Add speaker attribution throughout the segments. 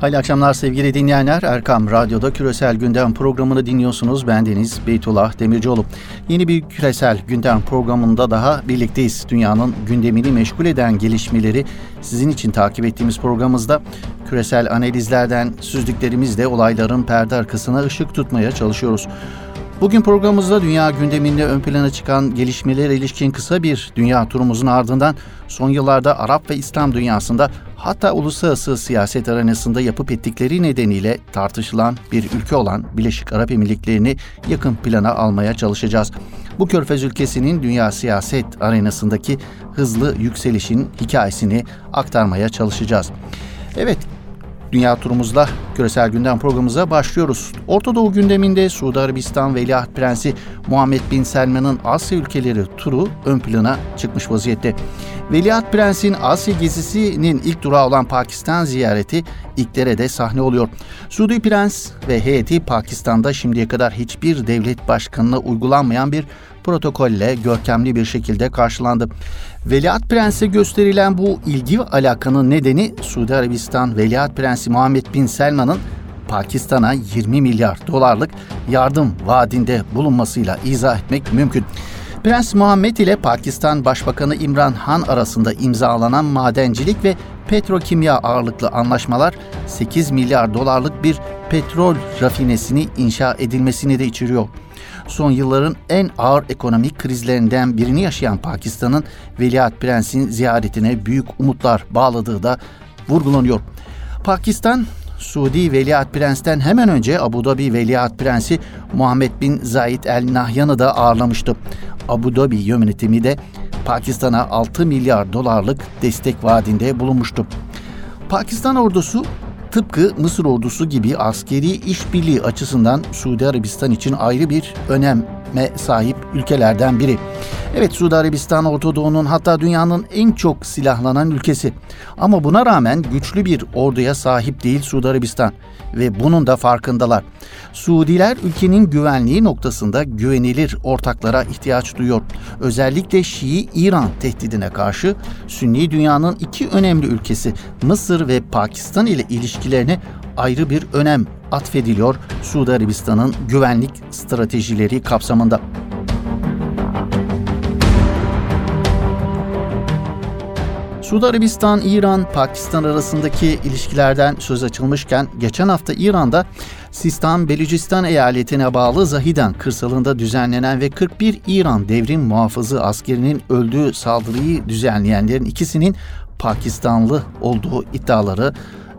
Speaker 1: Hayırlı akşamlar sevgili dinleyenler. Erkam Radyo'da Küresel Gündem programını dinliyorsunuz. Ben Deniz Beytullah Demircioğlu. Yeni bir Küresel Gündem programında daha birlikteyiz. Dünyanın gündemini meşgul eden gelişmeleri sizin için takip ettiğimiz programımızda küresel analizlerden süzdüklerimizle olayların perde arkasına ışık tutmaya çalışıyoruz. Bugün programımızda dünya gündeminde ön plana çıkan gelişmelere ilişkin kısa bir dünya turumuzun ardından son yıllarda Arap ve İslam dünyasında hatta uluslararası siyaset arenasında yapıp ettikleri nedeniyle tartışılan bir ülke olan Birleşik Arap Emirlikleri'ni yakın plana almaya çalışacağız. Bu körfez ülkesinin dünya siyaset arenasındaki hızlı yükselişin hikayesini aktarmaya çalışacağız. Evet, Dünya turumuzla küresel gündem programımıza başlıyoruz. Orta Doğu gündeminde Suudi Arabistan Veliaht Prensi Muhammed Bin Selman'ın Asya ülkeleri turu ön plana çıkmış vaziyette. Veliaht Prens'in Asya gezisinin ilk durağı olan Pakistan ziyareti ilklere de sahne oluyor. Suudi Prens ve heyeti Pakistan'da şimdiye kadar hiçbir devlet başkanına uygulanmayan bir protokolle görkemli bir şekilde karşılandı. Veliaht Prens'e gösterilen bu ilgi ve alakanın nedeni Suudi Arabistan Veliaht Prensi Muhammed Bin Selman'ın Pakistan'a 20 milyar dolarlık yardım vaadinde bulunmasıyla izah etmek mümkün. Prens Muhammed ile Pakistan Başbakanı İmran Han arasında imzalanan madencilik ve petrokimya ağırlıklı anlaşmalar 8 milyar dolarlık bir petrol rafinesini inşa edilmesini de içeriyor son yılların en ağır ekonomik krizlerinden birini yaşayan Pakistan'ın Veliaht Prens'in ziyaretine büyük umutlar bağladığı da vurgulanıyor. Pakistan Suudi Veliaht Prens'ten hemen önce Abu Dhabi Veliaht Prensi Muhammed bin Zayed El Nahyan'ı da ağırlamıştı. Abu Dhabi yönetimi de Pakistan'a 6 milyar dolarlık destek vaadinde bulunmuştu. Pakistan ordusu tıpkı Mısır ordusu gibi askeri işbirliği açısından Suudi Arabistan için ayrı bir öneme sahip ülkelerden biri. Evet Suudi Arabistan Orta Doğu'nun hatta dünyanın en çok silahlanan ülkesi. Ama buna rağmen güçlü bir orduya sahip değil Suudi Arabistan ve bunun da farkındalar. Suudiler ülkenin güvenliği noktasında güvenilir ortaklara ihtiyaç duyuyor. Özellikle Şii İran tehdidine karşı Sünni dünyanın iki önemli ülkesi Mısır ve Pakistan ile ilişkilerine ayrı bir önem atfediliyor Suudi Arabistan'ın güvenlik stratejileri kapsamında. Suudi Arabistan, İran, Pakistan arasındaki ilişkilerden söz açılmışken geçen hafta İran'da Sistan Belucistan eyaletine bağlı Zahidan kırsalında düzenlenen ve 41 İran devrim muhafızı askerinin öldüğü saldırıyı düzenleyenlerin ikisinin Pakistanlı olduğu iddiaları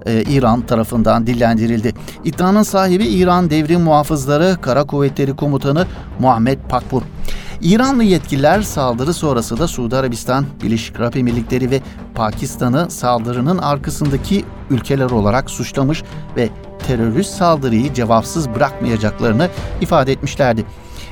Speaker 1: e, İran tarafından dillendirildi. İddianın sahibi İran Devrim Muhafızları Kara Kuvvetleri Komutanı Muhammed Pakpur. İranlı yetkililer saldırı sonrası da Suudi Arabistan, Birleşik Arap Emirlikleri ve Pakistan'ı saldırının arkasındaki ülkeler olarak suçlamış ve terörist saldırıyı cevapsız bırakmayacaklarını ifade etmişlerdi.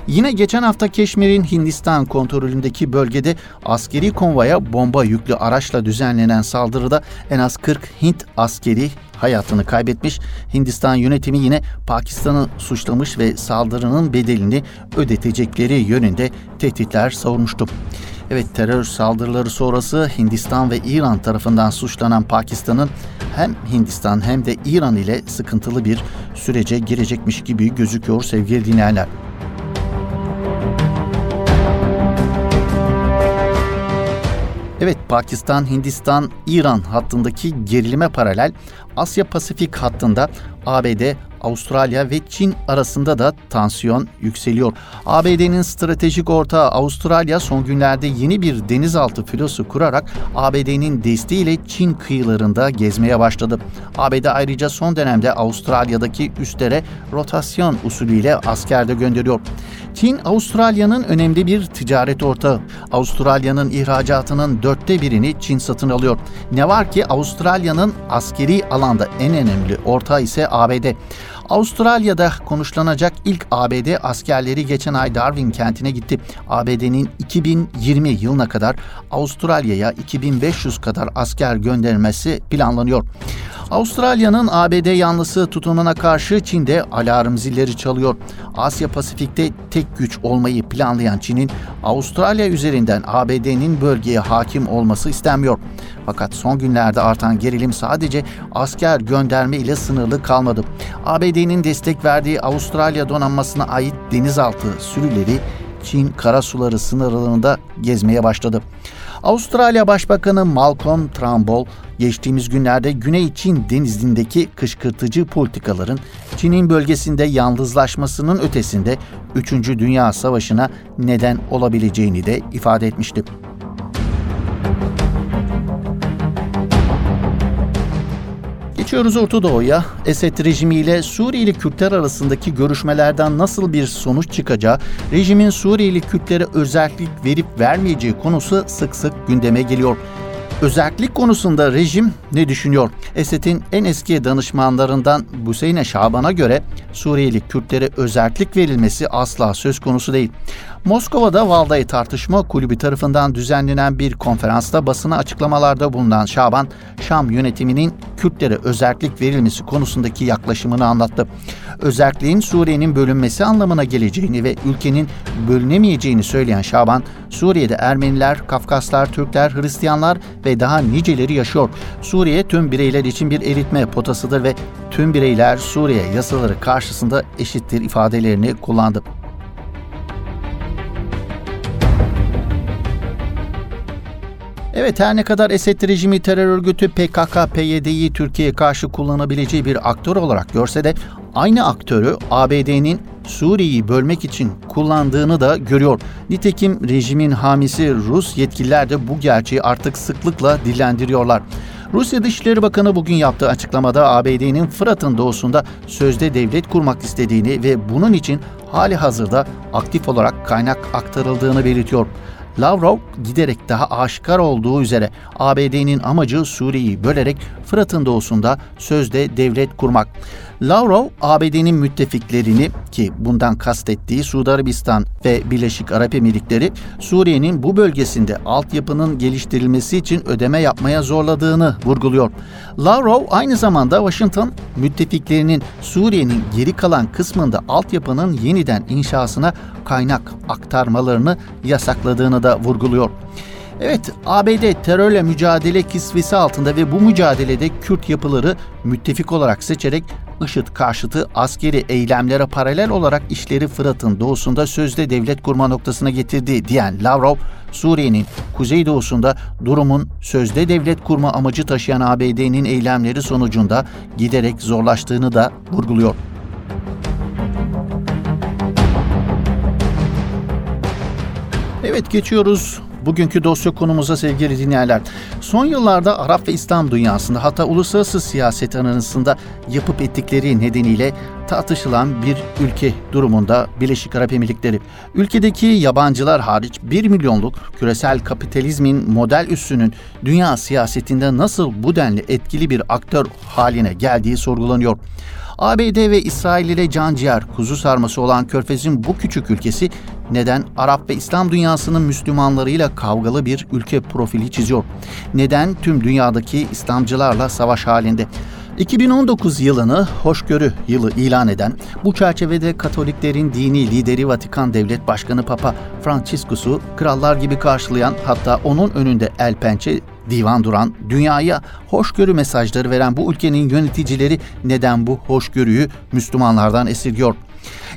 Speaker 1: Yine geçen hafta Keşmir'in Hindistan kontrolündeki bölgede askeri konvoya bomba yüklü araçla düzenlenen saldırıda en az 40 Hint askeri hayatını kaybetmiş. Hindistan yönetimi yine Pakistan'ı suçlamış ve saldırının bedelini ödetecekleri yönünde tehditler savurmuştu. Evet terör saldırıları sonrası Hindistan ve İran tarafından suçlanan Pakistan'ın hem Hindistan hem de İran ile sıkıntılı bir sürece girecekmiş gibi gözüküyor sevgili dinleyenler. Evet Pakistan, Hindistan, İran hattındaki gerilime paralel Asya Pasifik hattında ABD, Avustralya ve Çin arasında da tansiyon yükseliyor. ABD'nin stratejik ortağı Avustralya son günlerde yeni bir denizaltı filosu kurarak ABD'nin desteğiyle Çin kıyılarında gezmeye başladı. ABD ayrıca son dönemde Avustralya'daki üstlere rotasyon usulüyle asker de gönderiyor. Çin, Avustralya'nın önemli bir ticaret ortağı. Avustralya'nın ihracatının dörtte birini Çin satın alıyor. Ne var ki Avustralya'nın askeri alanda en önemli ortağı ise ABD. Avustralya'da konuşlanacak ilk ABD askerleri geçen ay Darwin kentine gitti. ABD'nin 2020 yılına kadar Avustralya'ya 2500 kadar asker göndermesi planlanıyor. Avustralya'nın ABD yanlısı tutumuna karşı Çin'de alarm zilleri çalıyor. Asya Pasifik'te tek güç olmayı planlayan Çin'in Avustralya üzerinden ABD'nin bölgeye hakim olması istenmiyor. Fakat son günlerde artan gerilim sadece asker gönderme ile sınırlı kalmadı. ABD'nin destek verdiği Avustralya donanmasına ait denizaltı sürüleri Çin karasuları sınırlarında gezmeye başladı. Avustralya Başbakanı Malcolm Turnbull geçtiğimiz günlerde Güney Çin denizindeki kışkırtıcı politikaların Çin'in bölgesinde yalnızlaşmasının ötesinde 3. Dünya Savaşı'na neden olabileceğini de ifade etmişti. Geçiyoruz Orta Doğu'ya. Esed rejimiyle Suriyeli Kürtler arasındaki görüşmelerden nasıl bir sonuç çıkacağı, rejimin Suriyeli Kürtlere özellik verip vermeyeceği konusu sık sık gündeme geliyor. Özellik konusunda rejim ne düşünüyor? Esed'in en eski danışmanlarından Buseyne Şaban'a göre Suriyeli Kürtlere özellik verilmesi asla söz konusu değil. Moskova'da Valdai Tartışma Kulübü tarafından düzenlenen bir konferansta basına açıklamalarda bulunan Şaban, Şam yönetiminin Kürtlere özellik verilmesi konusundaki yaklaşımını anlattı. Özelliğin Suriye'nin bölünmesi anlamına geleceğini ve ülkenin bölünemeyeceğini söyleyen Şaban, Suriye'de Ermeniler, Kafkaslar, Türkler, Hristiyanlar ve daha niceleri yaşıyor. Suriye tüm bireyler için bir eritme potasıdır ve tüm bireyler Suriye yasaları karşısında eşittir ifadelerini kullandı. Evet her ne kadar Esed rejimi terör örgütü PKK-PYD'yi Türkiye'ye karşı kullanabileceği bir aktör olarak görse de aynı aktörü ABD'nin Suriye'yi bölmek için kullandığını da görüyor. Nitekim rejimin hamisi Rus yetkililer de bu gerçeği artık sıklıkla dillendiriyorlar. Rusya Dışişleri Bakanı bugün yaptığı açıklamada ABD'nin Fırat'ın doğusunda sözde devlet kurmak istediğini ve bunun için hali hazırda aktif olarak kaynak aktarıldığını belirtiyor. Lavrov giderek daha aşikar olduğu üzere ABD'nin amacı Suriye'yi bölerek Fırat'ın doğusunda sözde devlet kurmak. Lavrov, ABD'nin müttefiklerini ki bundan kastettiği Suudi Arabistan ve Birleşik Arap Emirlikleri Suriye'nin bu bölgesinde altyapının geliştirilmesi için ödeme yapmaya zorladığını vurguluyor. Lavrov aynı zamanda Washington müttefiklerinin Suriye'nin geri kalan kısmında altyapının yeniden inşasına kaynak aktarmalarını yasakladığını da vurguluyor. Evet, ABD terörle mücadele kisvesi altında ve bu mücadelede Kürt yapıları müttefik olarak seçerek IŞİD karşıtı askeri eylemlere paralel olarak işleri Fırat'ın doğusunda sözde devlet kurma noktasına getirdi diyen Lavrov, Suriye'nin kuzeydoğusunda durumun sözde devlet kurma amacı taşıyan ABD'nin eylemleri sonucunda giderek zorlaştığını da vurguluyor. Evet geçiyoruz Bugünkü dosya konumuza sevgili dinleyenler. Son yıllarda Arap ve İslam dünyasında hatta uluslararası siyaset analisinde yapıp ettikleri nedeniyle tartışılan bir ülke durumunda Birleşik Arap Emirlikleri. Ülkedeki yabancılar hariç 1 milyonluk küresel kapitalizmin model üssünün dünya siyasetinde nasıl bu denli etkili bir aktör haline geldiği sorgulanıyor. ABD ve İsrail ile canciğer kuzu sarması olan Körfez'in bu küçük ülkesi neden Arap ve İslam dünyasının Müslümanlarıyla kavgalı bir ülke profili çiziyor? Neden tüm dünyadaki İslamcılarla savaş halinde? 2019 yılını hoşgörü yılı ilan eden, bu çerçevede Katoliklerin dini lideri Vatikan Devlet Başkanı Papa Franciscus'u krallar gibi karşılayan hatta onun önünde el pençe divan duran, dünyaya hoşgörü mesajları veren bu ülkenin yöneticileri neden bu hoşgörüyü Müslümanlardan esirgiyor?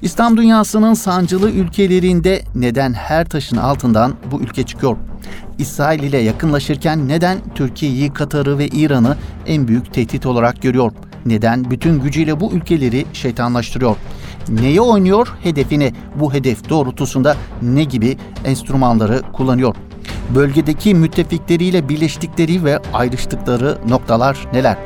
Speaker 1: İslam dünyasının sancılı ülkelerinde neden her taşın altından bu ülke çıkıyor? İsrail ile yakınlaşırken neden Türkiye'yi, Katar'ı ve İran'ı en büyük tehdit olarak görüyor? Neden bütün gücüyle bu ülkeleri şeytanlaştırıyor? Neye oynuyor? Hedefine bu hedef doğrultusunda ne gibi enstrümanları kullanıyor? Bölgedeki müttefikleriyle birleştikleri ve ayrıştıkları noktalar neler?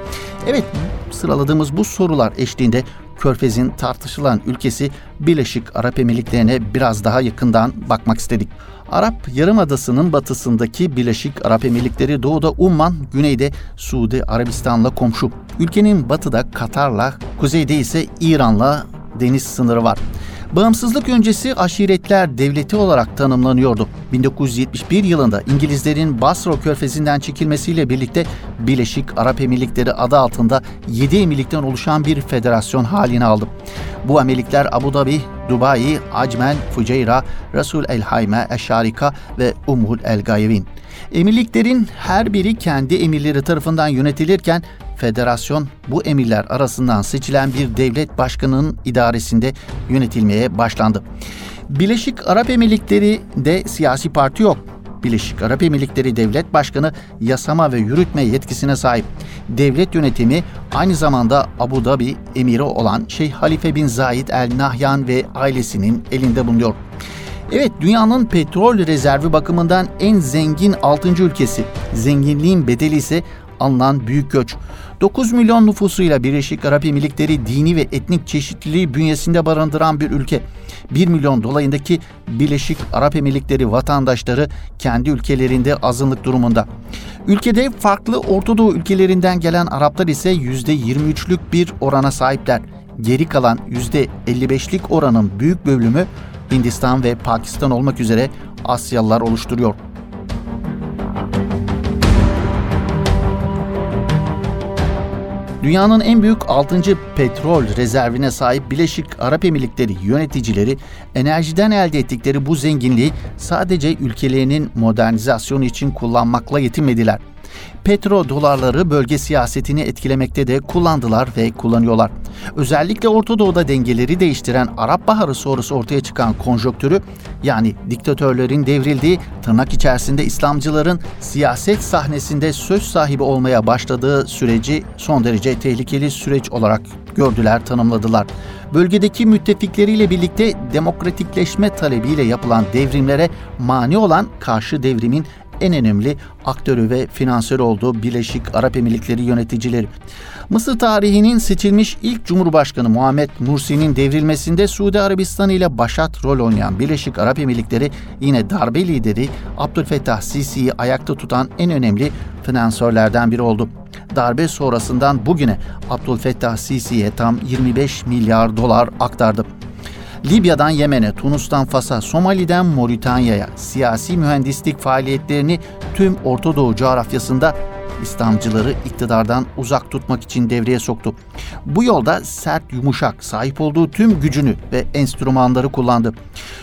Speaker 1: Evet, sıraladığımız bu sorular eşliğinde Körfez'in tartışılan ülkesi Birleşik Arap Emirlikleri'ne biraz daha yakından bakmak istedik. Arap Yarımadası'nın batısındaki Birleşik Arap Emirlikleri doğuda Umman, güneyde Suudi Arabistan'la komşu. Ülkenin batıda Katar'la, kuzeyde ise İran'la deniz sınırı var. Bağımsızlık öncesi aşiretler devleti olarak tanımlanıyordu. 1971 yılında İngilizlerin Basra Körfezi'nden çekilmesiyle birlikte Birleşik Arap Emirlikleri adı altında 7 emirlikten oluşan bir federasyon halini aldı. Bu emirlikler Abu Dhabi, Dubai, Acmen, Fuceyra, Resul El Hayme, Eşarika ve Umul El Gayevin. Emirliklerin her biri kendi emirleri tarafından yönetilirken federasyon bu emirler arasından seçilen bir devlet başkanının idaresinde yönetilmeye başlandı. Birleşik Arap Emirlikleri'de siyasi parti yok. Birleşik Arap Emirlikleri Devlet Başkanı yasama ve yürütme yetkisine sahip. Devlet yönetimi aynı zamanda Abu Dhabi emiri olan Şeyh Halife bin Zayed El Nahyan ve ailesinin elinde bulunuyor. Evet dünyanın petrol rezervi bakımından en zengin 6. ülkesi. Zenginliğin bedeli ise alınan büyük göç. 9 milyon nüfusuyla Birleşik Arap Emirlikleri dini ve etnik çeşitliliği bünyesinde barındıran bir ülke. 1 milyon dolayındaki Birleşik Arap Emirlikleri vatandaşları kendi ülkelerinde azınlık durumunda. Ülkede farklı Ortadoğu ülkelerinden gelen Araplar ise %23'lük bir orana sahipler. Geri kalan %55'lik oranın büyük bölümü Hindistan ve Pakistan olmak üzere Asyalılar oluşturuyor. Dünyanın en büyük 6. petrol rezervine sahip Birleşik Arap Emirlikleri yöneticileri enerjiden elde ettikleri bu zenginliği sadece ülkelerinin modernizasyonu için kullanmakla yetinmediler petro dolarları bölge siyasetini etkilemekte de kullandılar ve kullanıyorlar. Özellikle Orta Doğu'da dengeleri değiştiren Arap Baharı sonrası ortaya çıkan konjonktürü yani diktatörlerin devrildiği tırnak içerisinde İslamcıların siyaset sahnesinde söz sahibi olmaya başladığı süreci son derece tehlikeli süreç olarak gördüler, tanımladılar. Bölgedeki müttefikleriyle birlikte demokratikleşme talebiyle yapılan devrimlere mani olan karşı devrimin en önemli aktörü ve finansör olduğu Birleşik Arap Emirlikleri yöneticileri. Mısır tarihinin seçilmiş ilk Cumhurbaşkanı Muhammed Mursi'nin devrilmesinde Suudi Arabistan ile başat rol oynayan Birleşik Arap Emirlikleri yine darbe lideri Abdülfettah Sisi'yi ayakta tutan en önemli finansörlerden biri oldu. Darbe sonrasından bugüne Abdülfettah Sisi'ye tam 25 milyar dolar aktardı. Libya'dan Yemen'e, Tunus'tan Fas'a, Somali'den Moritanya'ya siyasi mühendislik faaliyetlerini tüm Orta Doğu coğrafyasında İslamcıları iktidardan uzak tutmak için devreye soktu. Bu yolda sert yumuşak sahip olduğu tüm gücünü ve enstrümanları kullandı.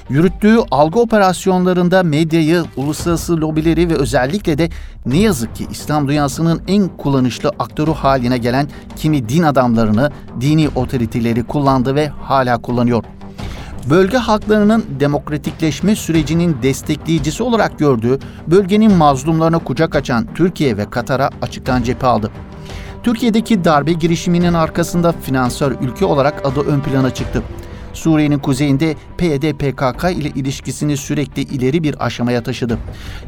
Speaker 1: Yürüttüğü algı operasyonlarında medyayı, uluslararası lobileri ve özellikle de ne yazık ki İslam dünyasının en kullanışlı aktörü haline gelen kimi din adamlarını, dini otoriteleri kullandı ve hala kullanıyor bölge halklarının demokratikleşme sürecinin destekleyicisi olarak gördüğü bölgenin mazlumlarına kucak açan Türkiye ve Katar'a açıktan cephe aldı. Türkiye'deki darbe girişiminin arkasında finansör ülke olarak adı ön plana çıktı. Suriye'nin kuzeyinde PYD-PKK ile ilişkisini sürekli ileri bir aşamaya taşıdı.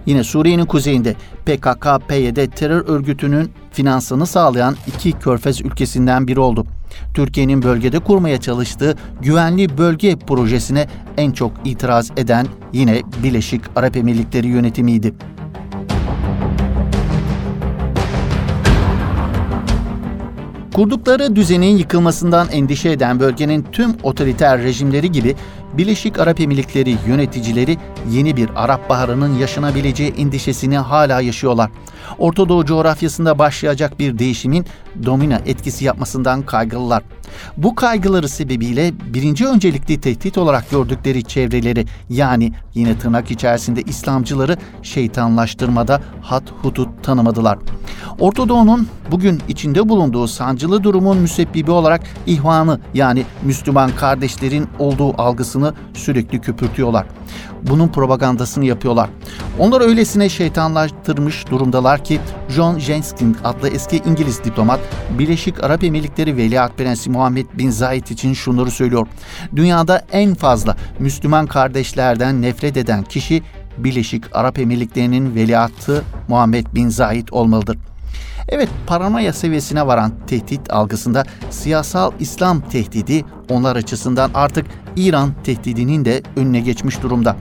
Speaker 1: Yine Suriye'nin kuzeyinde PKK-PYD terör örgütünün finansını sağlayan iki körfez ülkesinden biri oldu. Türkiye'nin bölgede kurmaya çalıştığı güvenli bölge projesine en çok itiraz eden yine Birleşik Arap Emirlikleri yönetimiydi. Kurdukları düzenin yıkılmasından endişe eden bölgenin tüm otoriter rejimleri gibi Birleşik Arap Emirlikleri yöneticileri yeni bir Arap Baharı'nın yaşanabileceği endişesini hala yaşıyorlar. Orta Doğu coğrafyasında başlayacak bir değişimin domina etkisi yapmasından kaygılılar. Bu kaygıları sebebiyle birinci öncelikli tehdit olarak gördükleri çevreleri yani yine tırnak içerisinde İslamcıları şeytanlaştırmada hat hudut tanımadılar. Orta Doğu'nun bugün içinde bulunduğu sancılı durumun müsebbibi olarak ihvanı yani Müslüman kardeşlerin olduğu algısını sürekli köpürtüyorlar. Bunun propagandasını yapıyorlar. Onlar öylesine şeytanlaştırmış durumdalar ki John Jenkin adlı eski İngiliz diplomat Birleşik Arap Emirlikleri Veliaht Prensi Muhammed Bin Zayed için şunları söylüyor. Dünyada en fazla Müslüman kardeşlerden nefret eden kişi Birleşik Arap Emirlikleri'nin veliahtı Muhammed Bin Zayed olmalıdır. Evet paranoya seviyesine varan tehdit algısında siyasal İslam tehdidi onlar açısından artık İran tehdidinin de önüne geçmiş durumda.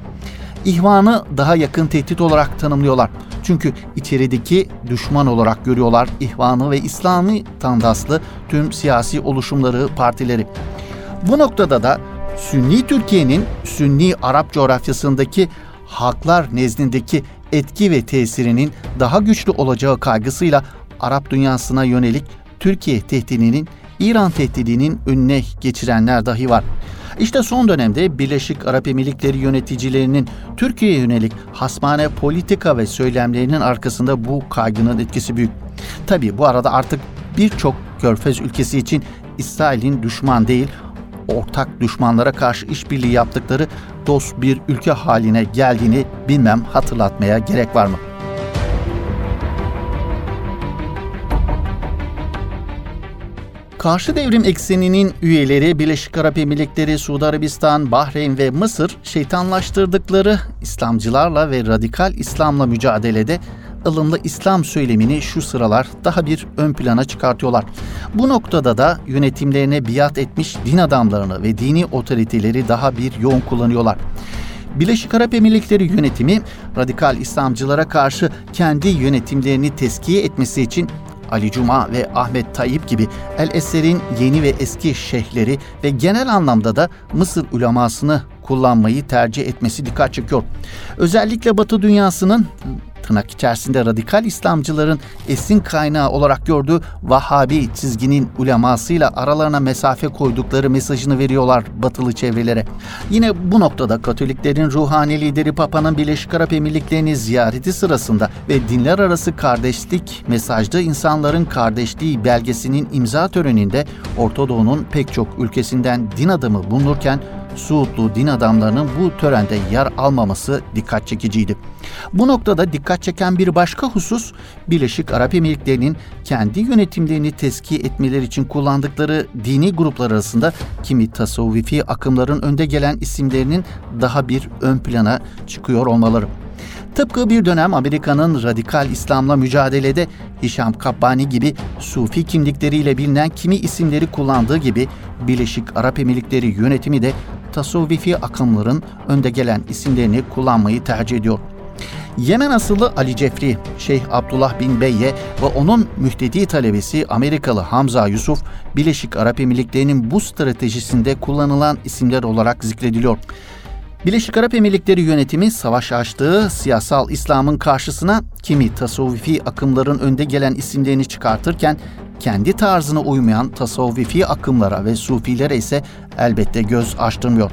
Speaker 1: İhvanı daha yakın tehdit olarak tanımlıyorlar. Çünkü içerideki düşman olarak görüyorlar İhvanı ve İslami tandaslı tüm siyasi oluşumları, partileri. Bu noktada da Sünni Türkiye'nin Sünni Arap coğrafyasındaki halklar nezdindeki etki ve tesirinin daha güçlü olacağı kaygısıyla Arap dünyasına yönelik Türkiye tehdidinin İran tehdidinin önüne geçirenler dahi var. İşte son dönemde Birleşik Arap Emirlikleri yöneticilerinin Türkiye'ye yönelik hasmane politika ve söylemlerinin arkasında bu kaygının etkisi büyük. Tabi bu arada artık birçok körfez ülkesi için İsrail'in düşman değil, ortak düşmanlara karşı işbirliği yaptıkları dost bir ülke haline geldiğini bilmem hatırlatmaya gerek var mı? Karşı devrim ekseninin üyeleri Birleşik Arap Emirlikleri, Suudi Arabistan, Bahreyn ve Mısır şeytanlaştırdıkları İslamcılarla ve radikal İslam'la mücadelede ılımlı İslam söylemini şu sıralar daha bir ön plana çıkartıyorlar. Bu noktada da yönetimlerine biat etmiş din adamlarını ve dini otoriteleri daha bir yoğun kullanıyorlar. Birleşik Arap Emirlikleri yönetimi radikal İslamcılara karşı kendi yönetimlerini teskiye etmesi için Ali Cuma ve Ahmet Tayyip gibi El Eser'in yeni ve eski şeyhleri ve genel anlamda da Mısır ulemasını kullanmayı tercih etmesi dikkat çekiyor. Özellikle Batı dünyasının tırnak içerisinde radikal İslamcıların esin kaynağı olarak gördüğü Vahabi çizginin ulemasıyla aralarına mesafe koydukları mesajını veriyorlar batılı çevrelere. Yine bu noktada Katoliklerin ruhani lideri Papa'nın Birleşik Arap Emirlikleri'ni ziyareti sırasında ve dinler arası kardeşlik mesajlı insanların kardeşliği belgesinin imza töreninde Orta pek çok ülkesinden din adamı bulunurken Suudlu din adamlarının bu törende yer almaması dikkat çekiciydi. Bu noktada dikkat çeken bir başka husus Birleşik Arap Emirlikleri'nin kendi yönetimlerini tezkiye etmeleri için kullandıkları dini gruplar arasında kimi tasavvufi akımların önde gelen isimlerinin daha bir ön plana çıkıyor olmaları. Tıpkı bir dönem Amerika'nın radikal İslam'la mücadelede Hişam Kabbani gibi Sufi kimlikleriyle bilinen kimi isimleri kullandığı gibi Birleşik Arap Emirlikleri yönetimi de tasavvufi akımların önde gelen isimlerini kullanmayı tercih ediyor. Yemen asıllı Ali Cefri, Şeyh Abdullah bin Beyye ve onun mühtedi talebesi Amerikalı Hamza Yusuf, Birleşik Arap Emirlikleri'nin bu stratejisinde kullanılan isimler olarak zikrediliyor. Birleşik Arap Emirlikleri yönetimi savaş açtığı siyasal İslam'ın karşısına kimi tasavvufi akımların önde gelen isimlerini çıkartırken kendi tarzına uymayan tasavvufi akımlara ve sufilere ise elbette göz açtırmıyor.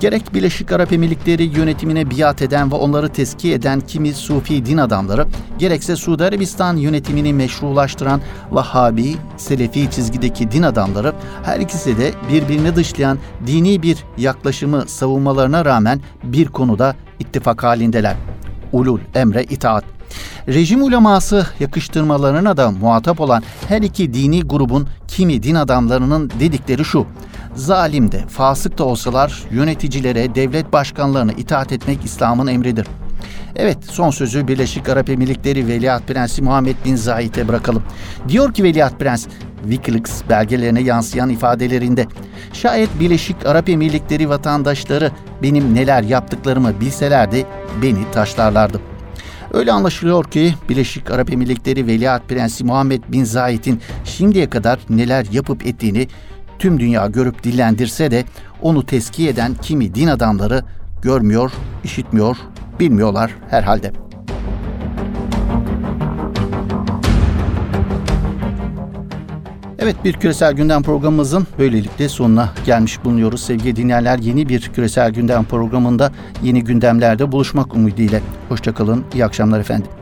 Speaker 1: Gerek Birleşik Arap Emirlikleri yönetimine biat eden ve onları tezkiye eden kimi sufi din adamları, gerekse Suudi Arabistan yönetimini meşrulaştıran Vahhabi, Selefi çizgideki din adamları her ikisi de birbirini dışlayan dini bir yaklaşımı savunmalarına rağmen bir konuda ittifak halindeler. Ulul emre itaat. Rejim uleması yakıştırmalarına da muhatap olan her iki dini grubun kimi din adamlarının dedikleri şu. Zalim de, fasık da olsalar yöneticilere, devlet başkanlarına itaat etmek İslam'ın emridir. Evet, son sözü Birleşik Arap Emirlikleri Veliaht Prensi Muhammed Bin Zayed'e bırakalım. Diyor ki Veliaht Prens, Wikileaks belgelerine yansıyan ifadelerinde, şayet Birleşik Arap Emirlikleri vatandaşları benim neler yaptıklarımı bilselerdi beni taşlarlardı. Öyle anlaşılıyor ki Birleşik Arap Emirlikleri Veliaht Prensi Muhammed Bin Zayed'in şimdiye kadar neler yapıp ettiğini tüm dünya görüp dillendirse de onu teskiye eden kimi din adamları görmüyor, işitmiyor, bilmiyorlar herhalde. Evet bir küresel gündem programımızın böylelikle sonuna gelmiş bulunuyoruz. Sevgili dinleyenler yeni bir küresel gündem programında yeni gündemlerde buluşmak umuduyla. Hoşçakalın, iyi akşamlar efendim.